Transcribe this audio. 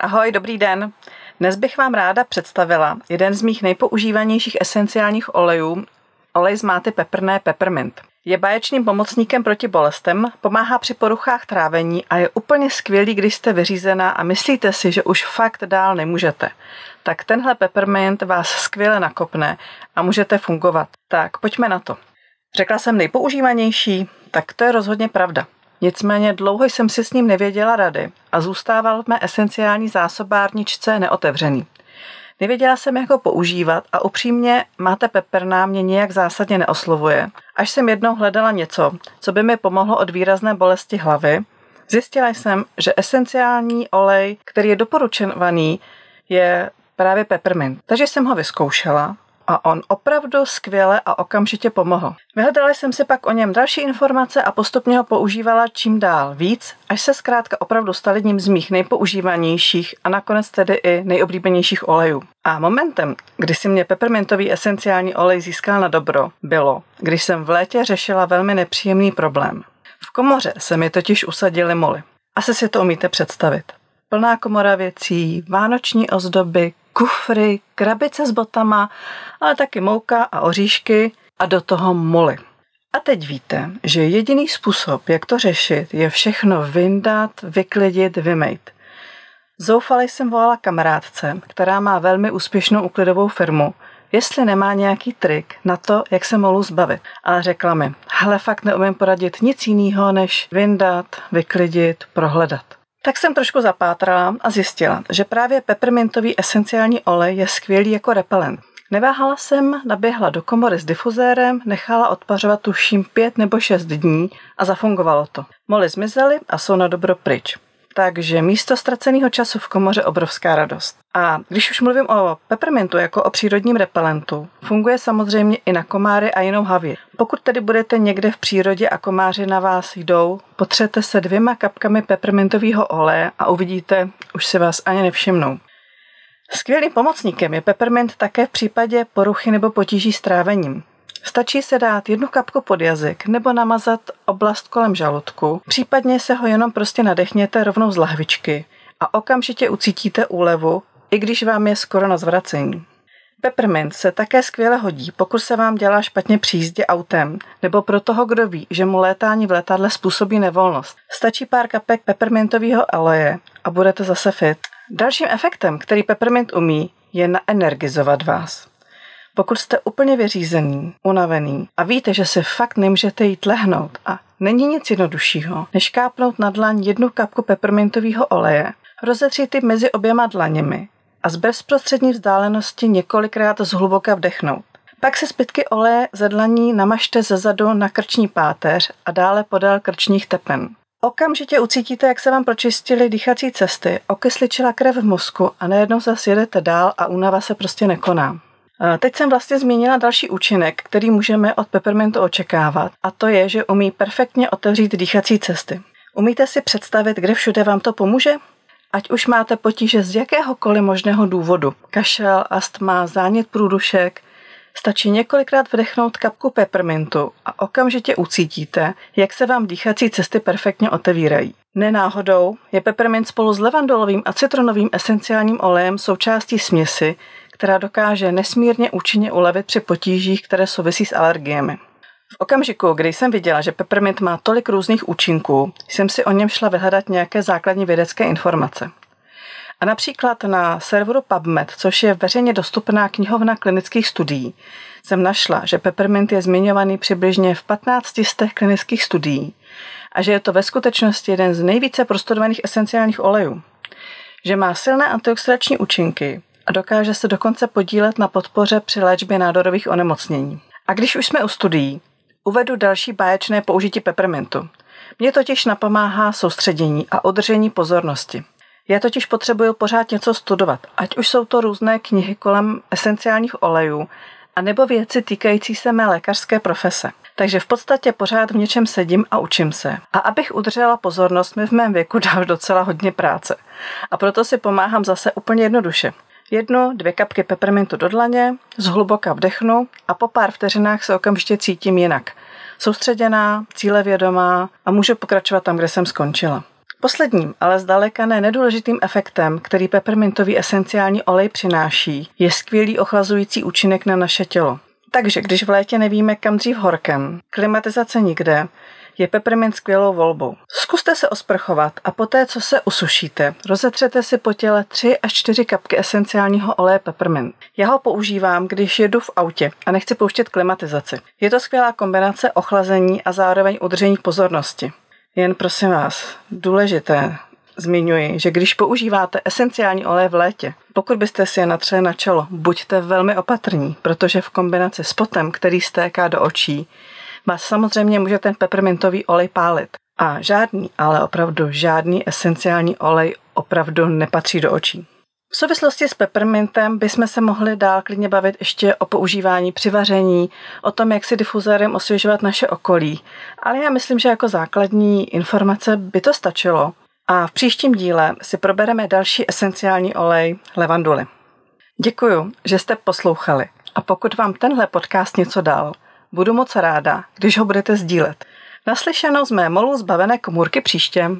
Ahoj, dobrý den. Dnes bych vám ráda představila jeden z mých nejpoužívanějších esenciálních olejů, olej z máty peprné peppermint. Je báječným pomocníkem proti bolestem, pomáhá při poruchách trávení a je úplně skvělý, když jste vyřízená a myslíte si, že už fakt dál nemůžete. Tak tenhle peppermint vás skvěle nakopne a můžete fungovat. Tak pojďme na to. Řekla jsem nejpoužívanější, tak to je rozhodně pravda. Nicméně dlouho jsem si s ním nevěděla rady a zůstával v mé esenciální zásobárničce neotevřený. Nevěděla jsem, jak ho používat a upřímně máte peperná mě nějak zásadně neoslovuje. Až jsem jednou hledala něco, co by mi pomohlo od výrazné bolesti hlavy, zjistila jsem, že esenciální olej, který je doporučovaný, je právě peppermint. Takže jsem ho vyzkoušela a on opravdu skvěle a okamžitě pomohl. Vyhledala jsem si pak o něm další informace a postupně ho používala čím dál víc, až se zkrátka opravdu stal jedním z mých nejpoužívanějších a nakonec tedy i nejoblíbenějších olejů. A momentem, kdy si mě peppermintový esenciální olej získal na dobro, bylo, když jsem v létě řešila velmi nepříjemný problém. V komoře se mi totiž usadily moly. Asi si to umíte představit. Plná komora věcí, vánoční ozdoby, kufry, krabice s botama, ale taky mouka a oříšky a do toho moly. A teď víte, že jediný způsob, jak to řešit, je všechno vyndat, vyklidit, vymejt. Zoufale jsem volala kamarádce, která má velmi úspěšnou uklidovou firmu, jestli nemá nějaký trik na to, jak se molu zbavit. Ale řekla mi, hele, fakt neumím poradit nic jiného, než vyndat, vyklidit, prohledat. Tak jsem trošku zapátrala a zjistila, že právě peppermintový esenciální olej je skvělý jako repelent. Neváhala jsem, naběhla do komory s difuzérem, nechala odpařovat tuším pět nebo šest dní a zafungovalo to. Moly zmizely a jsou na dobro pryč takže místo ztraceného času v komoře obrovská radost. A když už mluvím o peppermintu jako o přírodním repelentu, funguje samozřejmě i na komáry a jinou havěť. Pokud tedy budete někde v přírodě a komáři na vás jdou, potřete se dvěma kapkami peppermintového oleje a uvidíte, už si vás ani nevšimnou. Skvělým pomocníkem je peppermint také v případě poruchy nebo potíží s trávením. Stačí se dát jednu kapku pod jazyk nebo namazat oblast kolem žaludku, případně se ho jenom prostě nadechněte rovnou z lahvičky a okamžitě ucítíte úlevu, i když vám je skoro na zvracení. Peppermint se také skvěle hodí, pokud se vám dělá špatně při jízdě autem, nebo pro toho, kdo ví, že mu létání v letadle způsobí nevolnost. Stačí pár kapek peppermintového aleje a budete zase fit. Dalším efektem, který peppermint umí, je naenergizovat vás. Pokud jste úplně vyřízený, unavený a víte, že se fakt nemůžete jít lehnout a není nic jednoduššího, než kápnout na dlaň jednu kapku peppermintového oleje, rozetřít ji mezi oběma dlaněmi a z bezprostřední vzdálenosti několikrát zhluboka vdechnout. Pak se zbytky oleje ze dlaní namažte ze zadu na krční páteř a dále podél krčních tepen. Okamžitě ucítíte, jak se vám pročistily dýchací cesty, okysličila krev v mozku a najednou zase jedete dál a únava se prostě nekoná. Teď jsem vlastně zmínila další účinek, který můžeme od peppermintu očekávat, a to je, že umí perfektně otevřít dýchací cesty. Umíte si představit, kde všude vám to pomůže? Ať už máte potíže z jakéhokoliv možného důvodu, kašel, astma, zánět průdušek, stačí několikrát vdechnout kapku peppermintu a okamžitě ucítíte, jak se vám dýchací cesty perfektně otevírají. Nenáhodou je peppermint spolu s levandolovým a citronovým esenciálním olejem součástí směsi, která dokáže nesmírně účinně ulevit při potížích, které souvisí s alergiemi. V okamžiku, kdy jsem viděla, že peppermint má tolik různých účinků, jsem si o něm šla vyhledat nějaké základní vědecké informace. A například na serveru PubMed, což je veřejně dostupná knihovna klinických studií, jsem našla, že peppermint je zmiňovaný přibližně v 15 z klinických studií a že je to ve skutečnosti jeden z nejvíce prostudovaných esenciálních olejů. Že má silné antioxidační účinky, a dokáže se dokonce podílet na podpoře při léčbě nádorových onemocnění. A když už jsme u studií, uvedu další báječné použití peppermintu. Mně totiž napomáhá soustředění a udržení pozornosti. Já totiž potřebuju pořád něco studovat, ať už jsou to různé knihy kolem esenciálních olejů, a nebo věci týkající se mé lékařské profese. Takže v podstatě pořád v něčem sedím a učím se. A abych udržela pozornost, mi v mém věku dá docela hodně práce. A proto si pomáhám zase úplně jednoduše. Jednu, dvě kapky peppermintu do dlaně, zhluboka vdechnu a po pár vteřinách se okamžitě cítím jinak. Soustředěná, cílevědomá a můžu pokračovat tam, kde jsem skončila. Posledním, ale zdaleka ne nedůležitým efektem, který peppermintový esenciální olej přináší, je skvělý ochlazující účinek na naše tělo. Takže když v létě nevíme kam dřív horkem, klimatizace nikde, je peppermint skvělou volbou. Zkuste se osprchovat a poté, co se usušíte, rozetřete si po těle 3 až 4 kapky esenciálního oleje peppermint. Já ho používám, když jedu v autě a nechci pouštět klimatizaci. Je to skvělá kombinace ochlazení a zároveň udržení pozornosti. Jen prosím vás, důležité, zmiňuji, že když používáte esenciální olej v létě, pokud byste si je natřeli na čelo, buďte velmi opatrní, protože v kombinaci s potem, který stéká do očí, vás samozřejmě může ten peppermintový olej pálit. A žádný, ale opravdu žádný esenciální olej opravdu nepatří do očí. V souvislosti s peppermintem bychom se mohli dál klidně bavit ještě o používání při vaření, o tom, jak si difuzérem osvěžovat naše okolí. Ale já myslím, že jako základní informace by to stačilo. A v příštím díle si probereme další esenciální olej levanduly. Děkuju, že jste poslouchali. A pokud vám tenhle podcast něco dal, budu moc ráda, když ho budete sdílet. Naslyšenou z mé molu zbavené komůrky příště.